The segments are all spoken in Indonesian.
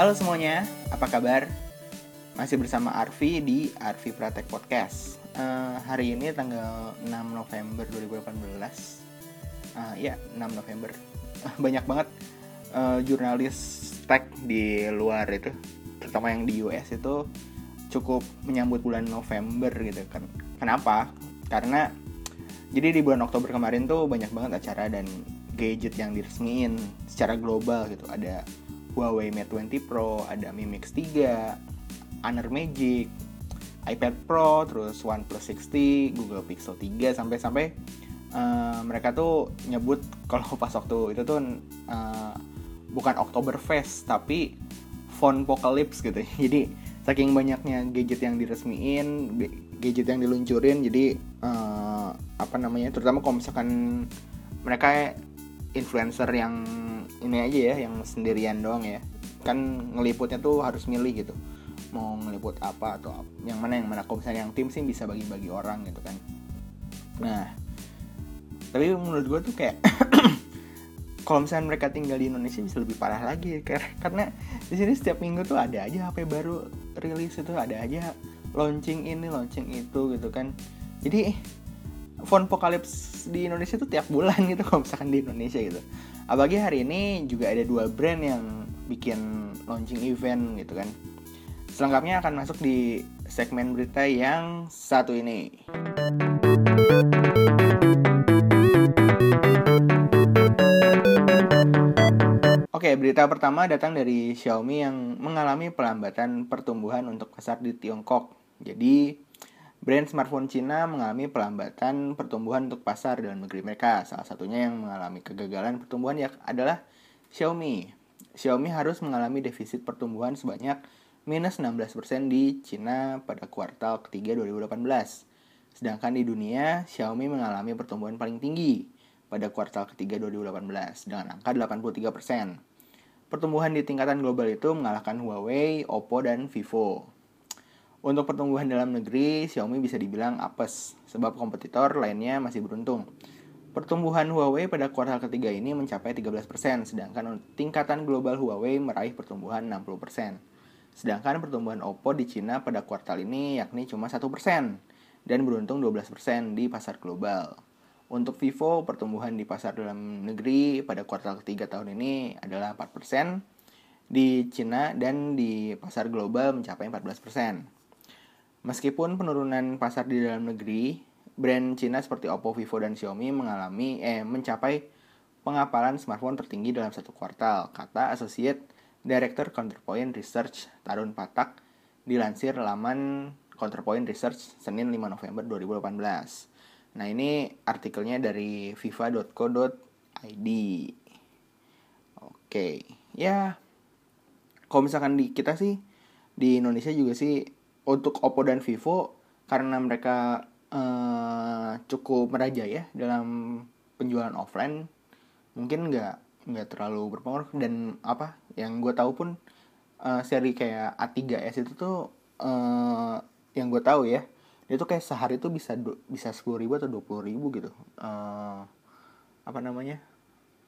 Halo semuanya, apa kabar? Masih bersama Arfi di Arfi Pratek Podcast. Uh, hari ini tanggal 6 November 2018. Uh, ya, 6 November. Banyak banget uh, jurnalis tech di luar itu, terutama yang di US itu cukup menyambut bulan November gitu kan. Kenapa? Karena jadi di bulan Oktober kemarin tuh banyak banget acara dan gadget yang diresmiin secara global gitu. Ada Huawei Mate 20 Pro, ada Mi Mix 3, Honor Magic, iPad Pro, terus OnePlus 60, Google Pixel 3 sampai-sampai uh, mereka tuh nyebut kalau pas waktu itu tuh uh, bukan Oktoberfest tapi Phone Apocalypse gitu. Jadi saking banyaknya gadget yang diresmiin, gadget yang diluncurin, jadi uh, apa namanya, terutama kalau misalkan mereka influencer yang ini aja ya yang sendirian doang ya. Kan ngeliputnya tuh harus milih gitu. Mau ngeliput apa atau yang mana yang mana. Kalau misalnya yang tim sih bisa bagi-bagi orang gitu kan. Nah tapi menurut gue tuh kayak kalau misalnya mereka tinggal di Indonesia bisa lebih parah lagi karena di sini setiap minggu tuh ada aja HP baru rilis itu ada aja launching ini launching itu gitu kan. Jadi phone apocalypse di Indonesia tuh tiap bulan gitu kalau misalkan di Indonesia gitu apalagi hari ini juga ada dua brand yang bikin launching event gitu kan selengkapnya akan masuk di segmen berita yang satu ini Oke, berita pertama datang dari Xiaomi yang mengalami pelambatan pertumbuhan untuk pasar di Tiongkok. Jadi, Brand smartphone Cina mengalami pelambatan pertumbuhan untuk pasar dalam negeri mereka. Salah satunya yang mengalami kegagalan pertumbuhan ya adalah Xiaomi. Xiaomi harus mengalami defisit pertumbuhan sebanyak minus 16% di Cina pada kuartal ketiga 2018. Sedangkan di dunia, Xiaomi mengalami pertumbuhan paling tinggi pada kuartal ketiga 2018 dengan angka 83%. Pertumbuhan di tingkatan global itu mengalahkan Huawei, Oppo, dan Vivo. Untuk pertumbuhan dalam negeri, Xiaomi bisa dibilang apes, sebab kompetitor lainnya masih beruntung. Pertumbuhan Huawei pada kuartal ketiga ini mencapai 13%, sedangkan tingkatan global Huawei meraih pertumbuhan 60%. Sedangkan pertumbuhan Oppo di Cina pada kuartal ini yakni cuma 1%, dan beruntung 12% di pasar global. Untuk Vivo, pertumbuhan di pasar dalam negeri pada kuartal ketiga tahun ini adalah 4%, di Cina dan di pasar global mencapai 14%. Meskipun penurunan pasar di dalam negeri, brand Cina seperti Oppo, Vivo, dan Xiaomi mengalami eh mencapai pengapalan smartphone tertinggi dalam satu kuartal, kata Associate Director Counterpoint Research Tarun Patak dilansir laman Counterpoint Research Senin 5 November 2018. Nah ini artikelnya dari viva.co.id. Oke, ya kalau misalkan di kita sih di Indonesia juga sih untuk Oppo dan Vivo karena mereka uh, cukup merajai ya dalam penjualan offline mungkin nggak nggak terlalu berpengaruh. Dan apa yang gue tahu pun uh, seri kayak A3s itu tuh uh, yang gue tahu ya dia tuh kayak sehari tuh bisa bisa sepuluh ribu atau dua puluh ribu gitu uh, apa namanya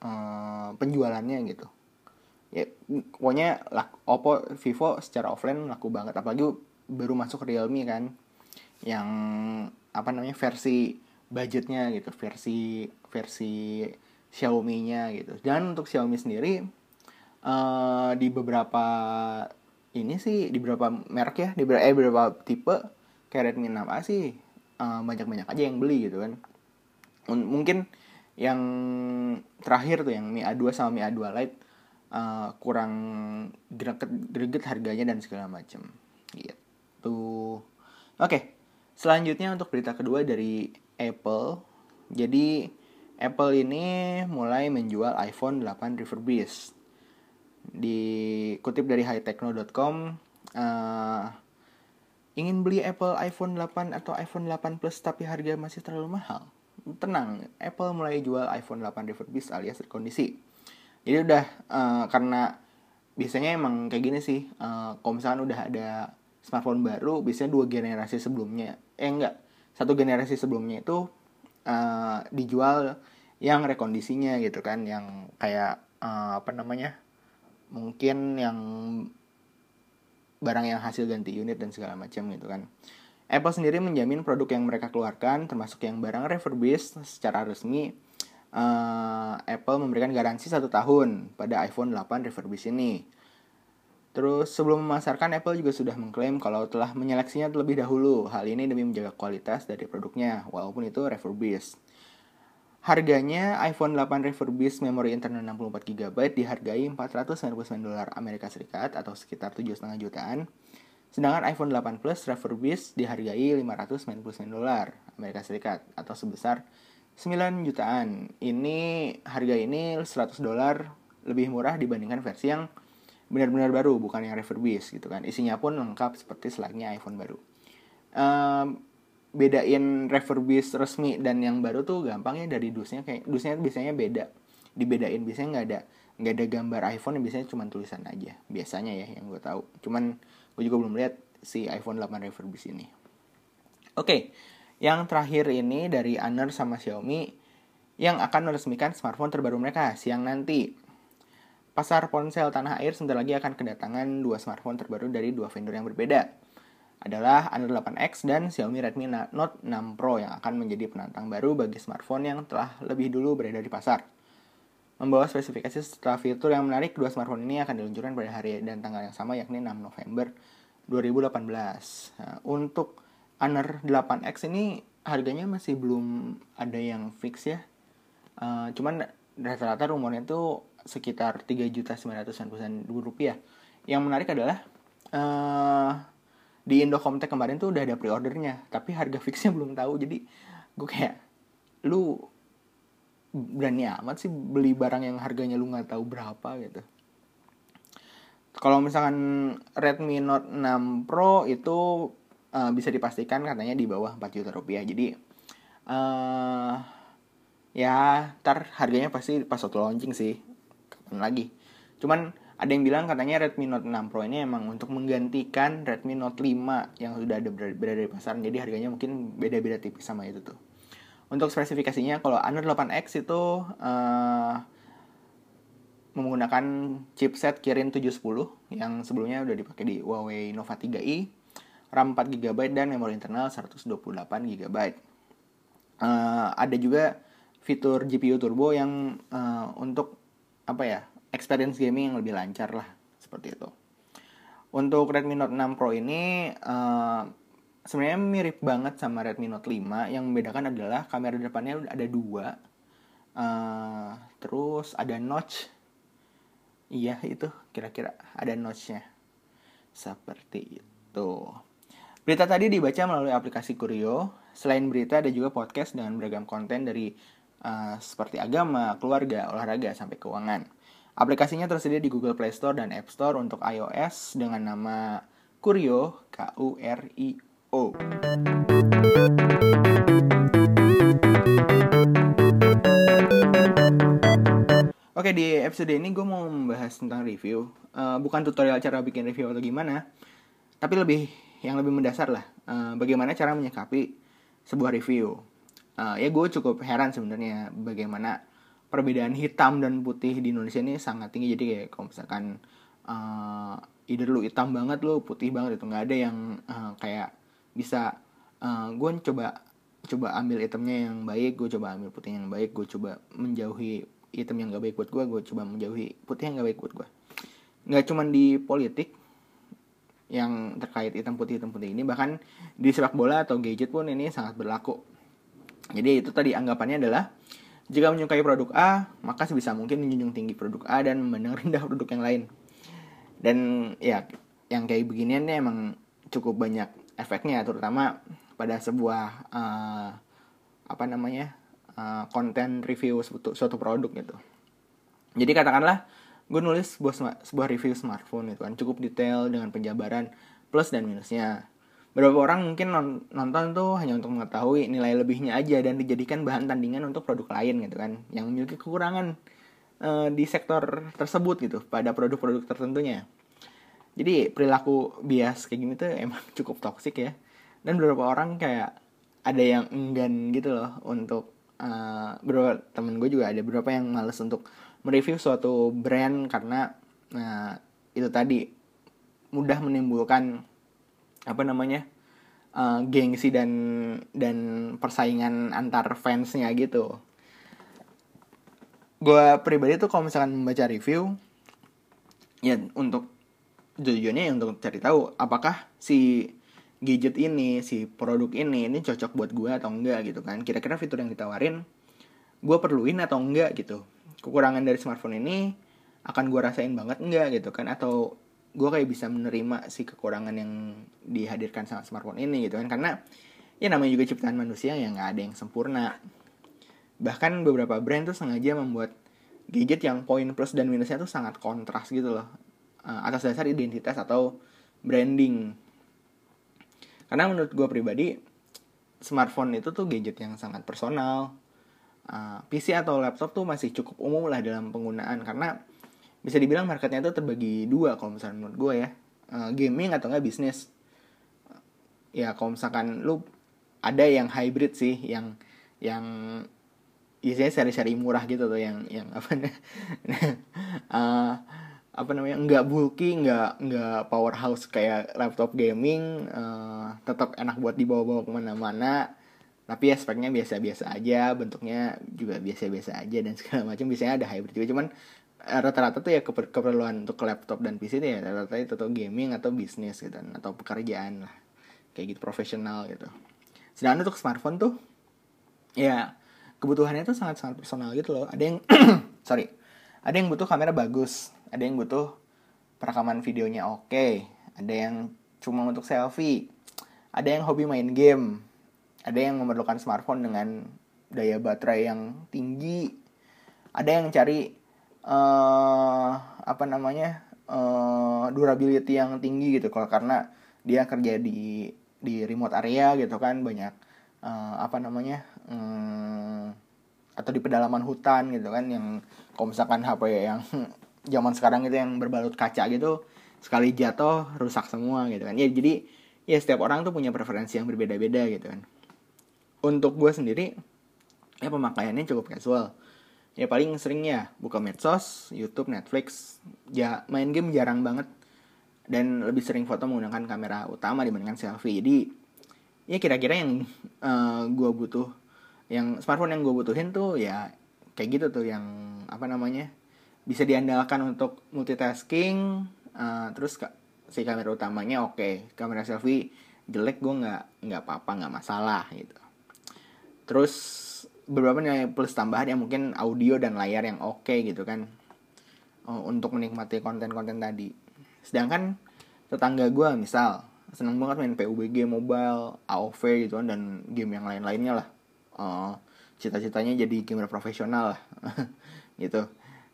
uh, penjualannya gitu. Ya pokoknya Oppo Vivo secara offline laku banget. Apalagi baru masuk Realme kan yang apa namanya versi budgetnya gitu versi versi Xiaomi-nya gitu. Dan untuk Xiaomi sendiri uh, di beberapa ini sih di beberapa merek ya di beberapa, eh, beberapa tipe kayak Redmi 6A sih uh, banyak-banyak aja yang beli gitu kan. M mungkin yang terakhir tuh yang Mi A2 sama Mi A2 Lite uh, kurang greget, greget harganya dan segala macam gitu gitu. Oke, selanjutnya untuk berita kedua dari Apple. Jadi Apple ini mulai menjual iPhone 8 refurbished. Dikutip dari hightechno.com, uh, ingin beli Apple iPhone 8 atau iPhone 8 Plus tapi harga masih terlalu mahal? Tenang, Apple mulai jual iPhone 8 refurbished alias kondisi. Jadi udah uh, karena biasanya emang kayak gini sih, uh, kalau misalkan udah ada smartphone baru biasanya dua generasi sebelumnya eh enggak satu generasi sebelumnya itu uh, dijual yang rekondisinya gitu kan yang kayak uh, apa namanya mungkin yang barang yang hasil ganti unit dan segala macam gitu kan. Apple sendiri menjamin produk yang mereka keluarkan termasuk yang barang refurbished secara resmi uh, Apple memberikan garansi satu tahun pada iPhone 8 refurbished ini. Terus sebelum memasarkan Apple juga sudah mengklaim kalau telah menyeleksinya terlebih dahulu. Hal ini demi menjaga kualitas dari produknya walaupun itu refurbished. Harganya iPhone 8 refurbished memori internal 64 GB dihargai 499 dolar Amerika Serikat atau sekitar 7,5 jutaan. Sedangkan iPhone 8 Plus refurbished dihargai 599 dolar Amerika Serikat atau sebesar 9 jutaan. Ini harga ini 100 dolar lebih murah dibandingkan versi yang benar-benar baru bukan yang refurbished gitu kan. Isinya pun lengkap seperti selayaknya iPhone baru. Um, bedain refurbished resmi dan yang baru tuh gampangnya dari dusnya kayak dusnya biasanya beda. Dibedain biasanya nggak ada nggak ada gambar iPhone yang biasanya cuma tulisan aja. Biasanya ya yang gue tahu. Cuman gue juga belum lihat si iPhone 8 refurbished ini. Oke okay, yang terakhir ini dari Honor sama Xiaomi yang akan meresmikan smartphone terbaru mereka siang nanti pasar ponsel tanah air sebentar lagi akan kedatangan dua smartphone terbaru dari dua vendor yang berbeda adalah Honor 8X dan Xiaomi Redmi Note 6 Pro yang akan menjadi penantang baru bagi smartphone yang telah lebih dulu beredar di pasar. Membawa spesifikasi setelah fitur yang menarik, kedua smartphone ini akan diluncurkan pada hari dan tanggal yang sama yakni 6 November 2018. Nah, untuk Honor 8X ini harganya masih belum ada yang fix ya. Uh, cuman rata-rata rumornya itu sekitar 3.999 rupiah. Yang menarik adalah uh, di Indocomtek kemarin tuh udah ada pre-ordernya tapi harga fixnya belum tahu. Jadi gue kayak lu berani amat sih beli barang yang harganya lu nggak tahu berapa gitu. Kalau misalkan Redmi Note 6 Pro itu uh, bisa dipastikan katanya di bawah 4 juta rupiah. Jadi uh, ya ntar harganya pasti pas waktu launching sih lagi cuman ada yang bilang katanya Redmi Note 6 Pro ini emang untuk menggantikan Redmi Note 5 yang sudah ada berada, di pasaran. Jadi harganya mungkin beda-beda tipis sama itu tuh. Untuk spesifikasinya kalau Honor 8X itu uh, menggunakan chipset Kirin 710 yang sebelumnya udah dipakai di Huawei Nova 3i, RAM 4 GB dan memori internal 128 GB. Uh, ada juga fitur GPU turbo yang uh, untuk apa ya experience gaming yang lebih lancar lah seperti itu. Untuk Redmi Note 6 Pro ini uh, sebenarnya mirip banget sama Redmi Note 5. Yang membedakan adalah kamera depannya ada dua, uh, terus ada notch. Iya itu kira-kira ada notchnya seperti itu. Berita tadi dibaca melalui aplikasi Kurio. Selain berita ada juga podcast dengan beragam konten dari uh, seperti agama, keluarga, olahraga sampai keuangan. Aplikasinya tersedia di Google Play Store dan App Store untuk iOS dengan nama Kurio, K-U-R-I-O. Oke, di episode ini gue mau membahas tentang review. Uh, bukan tutorial cara bikin review atau gimana, tapi lebih yang lebih mendasar lah. Uh, bagaimana cara menyikapi sebuah review. Uh, ya gue cukup heran sebenarnya bagaimana perbedaan hitam dan putih di Indonesia ini sangat tinggi. Jadi kayak kalau misalkan uh, either lu hitam banget lu putih banget itu nggak ada yang uh, kayak bisa uh, gue coba coba ambil itemnya yang baik gue coba ambil putih yang baik gue coba menjauhi item yang gak baik buat gue gue coba menjauhi putih yang gak baik buat gue nggak cuman di politik yang terkait hitam putih hitam putih ini bahkan di sepak bola atau gadget pun ini sangat berlaku jadi itu tadi anggapannya adalah jika menyukai produk A, maka sebisa mungkin menjunjung tinggi produk A dan memandang rendah produk yang lain. Dan ya, yang kayak beginian nih emang cukup banyak efeknya, terutama pada sebuah uh, apa namanya uh, konten review suatu, suatu produk gitu. Jadi katakanlah gue nulis sebuah sebuah review smartphone itu kan cukup detail dengan penjabaran plus dan minusnya beberapa orang mungkin nonton tuh hanya untuk mengetahui nilai lebihnya aja dan dijadikan bahan tandingan untuk produk lain gitu kan yang memiliki kekurangan uh, di sektor tersebut gitu pada produk-produk tertentunya. Jadi perilaku bias kayak gini tuh emang cukup toksik ya. Dan beberapa orang kayak ada yang enggan gitu loh untuk uh, beberapa temen gue juga ada beberapa yang males untuk mereview suatu brand karena uh, itu tadi mudah menimbulkan apa namanya uh, gengsi dan dan persaingan antar fansnya gitu. Gue pribadi tuh kalau misalkan membaca review ya untuk tujuannya ya untuk cari tahu apakah si gadget ini si produk ini ini cocok buat gue atau enggak gitu kan. Kira-kira fitur yang ditawarin gue perluin atau enggak gitu. Kekurangan dari smartphone ini akan gue rasain banget enggak gitu kan? Atau gue kayak bisa menerima si kekurangan yang dihadirkan sama smartphone ini gitu kan. Karena ya namanya juga ciptaan manusia yang nggak ada yang sempurna. Bahkan beberapa brand tuh sengaja membuat gadget yang poin plus dan minusnya tuh sangat kontras gitu loh. Uh, atas dasar identitas atau branding. Karena menurut gue pribadi smartphone itu tuh gadget yang sangat personal. Eh, PC atau laptop tuh masih cukup umum lah dalam penggunaan. Karena bisa dibilang marketnya itu terbagi dua kalau misalnya menurut gue ya. Uh, gaming atau enggak bisnis. Ya kalau misalkan lu ada yang hybrid sih yang yang biasanya seri-seri murah gitu tuh yang yang apa uh, apa namanya? Nggak bulky nggak nggak powerhouse kayak laptop gaming. Uh, tetap enak buat dibawa-bawa ke mana-mana. Tapi ya speknya biasa-biasa aja bentuknya juga biasa-biasa aja dan segala macam. Biasanya ada hybrid juga cuman eh, rata-rata tuh ya keper keperluan untuk laptop dan PC itu ya rata-rata itu tuh gaming atau bisnis gitu atau pekerjaan lah kayak gitu profesional gitu sedangkan untuk smartphone tuh ya kebutuhannya tuh sangat-sangat personal gitu loh ada yang sorry ada yang butuh kamera bagus ada yang butuh perekaman videonya oke okay. ada yang cuma untuk selfie ada yang hobi main game ada yang memerlukan smartphone dengan daya baterai yang tinggi ada yang cari uh, apa namanya uh, durability yang tinggi gitu kalau karena dia kerja di di remote area gitu kan banyak uh, apa namanya um, atau di pedalaman hutan gitu kan yang kalau misalkan HP yang zaman sekarang itu yang berbalut kaca gitu sekali jatuh rusak semua gitu kan. Ya jadi ya setiap orang tuh punya preferensi yang berbeda-beda gitu kan. Untuk gue sendiri ya pemakaiannya cukup casual ya paling seringnya buka medsos YouTube Netflix. Ya main game jarang banget. Dan lebih sering foto menggunakan kamera utama dibandingkan selfie. Jadi ya kira-kira yang uh, eh, gue butuh yang smartphone yang gue butuhin tuh ya kayak gitu tuh yang apa namanya bisa diandalkan untuk multitasking uh, terus si kamera utamanya oke okay. kamera selfie jelek gue nggak nggak apa-apa nggak masalah gitu. Terus beberapa nilai plus tambahan yang mungkin audio dan layar yang oke okay, gitu kan. Uh, untuk menikmati konten-konten tadi. Sedangkan tetangga gue misal seneng banget main PUBG mobile AOV gitu kan dan game yang lain-lainnya lah. Uh, cita-citanya jadi gamer profesional lah. Gitu.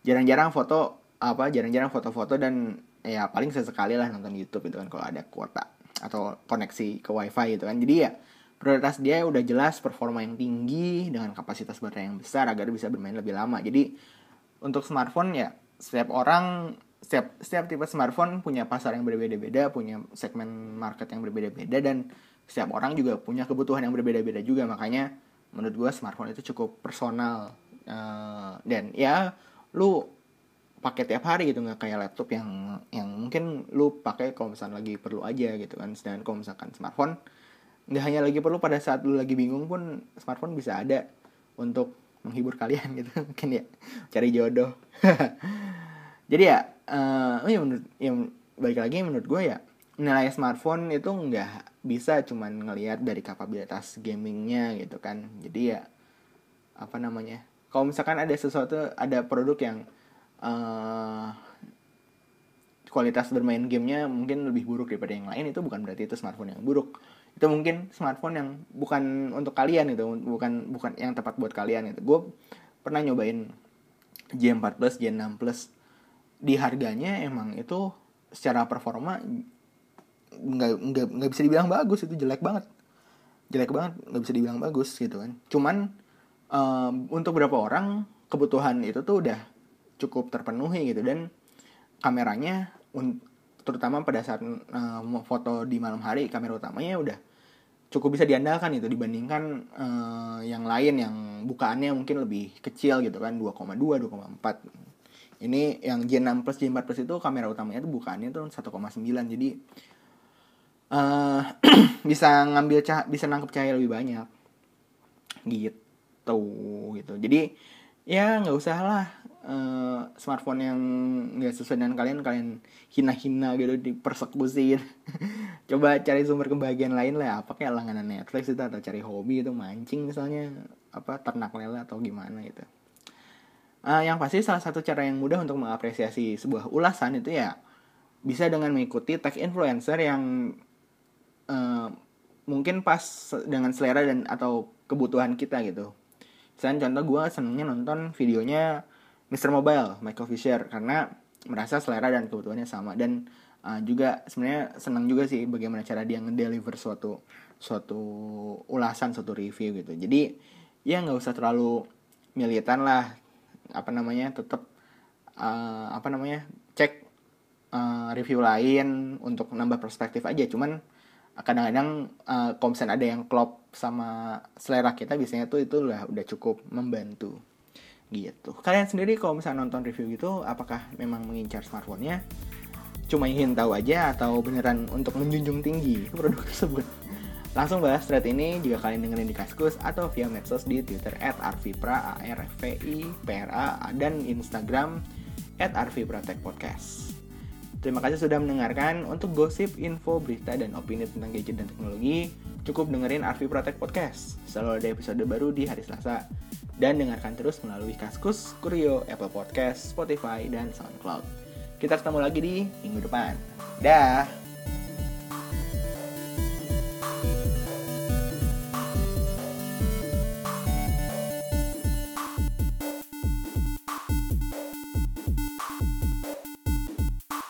Jarang-jarang foto apa jarang-jarang foto-foto dan ya paling sesekali lah nonton YouTube itu kan kalau ada kuota atau koneksi ke wifi gitu kan. Jadi ya prioritas dia udah jelas performa yang tinggi dengan kapasitas baterai yang besar agar bisa bermain lebih lama. Jadi untuk smartphone ya setiap orang setiap setiap tipe smartphone punya pasar yang berbeda-beda, punya segmen market yang berbeda-beda dan setiap orang juga punya kebutuhan yang berbeda-beda juga. Makanya menurut gue smartphone itu cukup personal. Uh, dan ya lu pakai tiap hari gitu nggak kayak laptop yang yang mungkin lu pakai kalau misalnya lagi perlu aja gitu kan. Sedangkan kalau misalkan smartphone nggak hanya lagi perlu pada saat lu lagi bingung pun smartphone bisa ada untuk menghibur kalian gitu. Mungkin ya cari jodoh. Jadi ya uh, ya menurut yang balik lagi menurut gue ya nilai smartphone itu nggak bisa cuman ngelihat dari kapabilitas gamingnya gitu kan. Jadi ya apa namanya kalau misalkan ada sesuatu ada produk yang uh, kualitas bermain gamenya mungkin lebih buruk daripada yang lain itu bukan berarti itu smartphone yang buruk itu mungkin smartphone yang bukan untuk kalian itu bukan bukan yang tepat buat kalian itu gue pernah nyobain J4 Plus J6 Plus. Di harganya emang itu secara performa nggak nggak nggak bisa dibilang bagus itu jelek banget. Jelek banget nggak bisa dibilang bagus gitu kan. Cuman um, untuk beberapa orang kebutuhan itu tuh udah cukup terpenuhi gitu. Dan kameranya terutama pada saat um, foto di malam hari kamera utamanya udah cukup bisa diandalkan itu dibandingkan uh, yang lain yang bukaannya mungkin lebih kecil gitu kan 2,2 2,4 ini yang J6 Plus J4 Plus itu kamera utamanya tuh bukannya tuh 1,9 jadi uh, bisa ngambil cah bisa nangkep cahaya lebih banyak. Gitu gitu. Jadi ya nggak usah lah uh, smartphone yang nggak sesuai dengan kalian kalian hina-hina gitu dipersekusi coba cari sumber kebahagiaan lain lah apa kayak langganan Netflix itu atau cari hobi itu mancing misalnya apa ternak lele atau gimana gitu uh, yang pasti salah satu cara yang mudah untuk mengapresiasi sebuah ulasan itu ya bisa dengan mengikuti tag influencer yang uh, mungkin pas dengan selera dan atau kebutuhan kita gitu. Misalnya contoh gue senengnya nonton videonya Mr. Mobile, Michael Fisher karena merasa selera dan kebutuhannya sama dan uh, juga sebenarnya senang juga sih bagaimana cara dia ngedeliver suatu suatu ulasan suatu review gitu. Jadi ya nggak usah terlalu militan lah apa namanya tetap uh, apa namanya cek uh, review lain untuk nambah perspektif aja cuman kadang-kadang uh, kalau ada yang klop sama selera kita biasanya tuh itu udah cukup membantu gitu kalian sendiri kalau misalnya nonton review gitu apakah memang mengincar smartphone-nya cuma ingin tahu aja atau beneran untuk menjunjung tinggi produk tersebut Langsung bahas thread ini jika kalian dengerin di Kaskus atau via medsos di Twitter at arvipra, a r v i p r a dan Instagram at. Terima kasih sudah mendengarkan. Untuk gosip, info, berita, dan opini tentang gadget dan teknologi, cukup dengerin Arvi Protect Podcast. Selalu ada episode baru di hari Selasa. Dan dengarkan terus melalui Kaskus, Kurio, Apple Podcast, Spotify, dan SoundCloud. Kita ketemu lagi di minggu depan. Dah!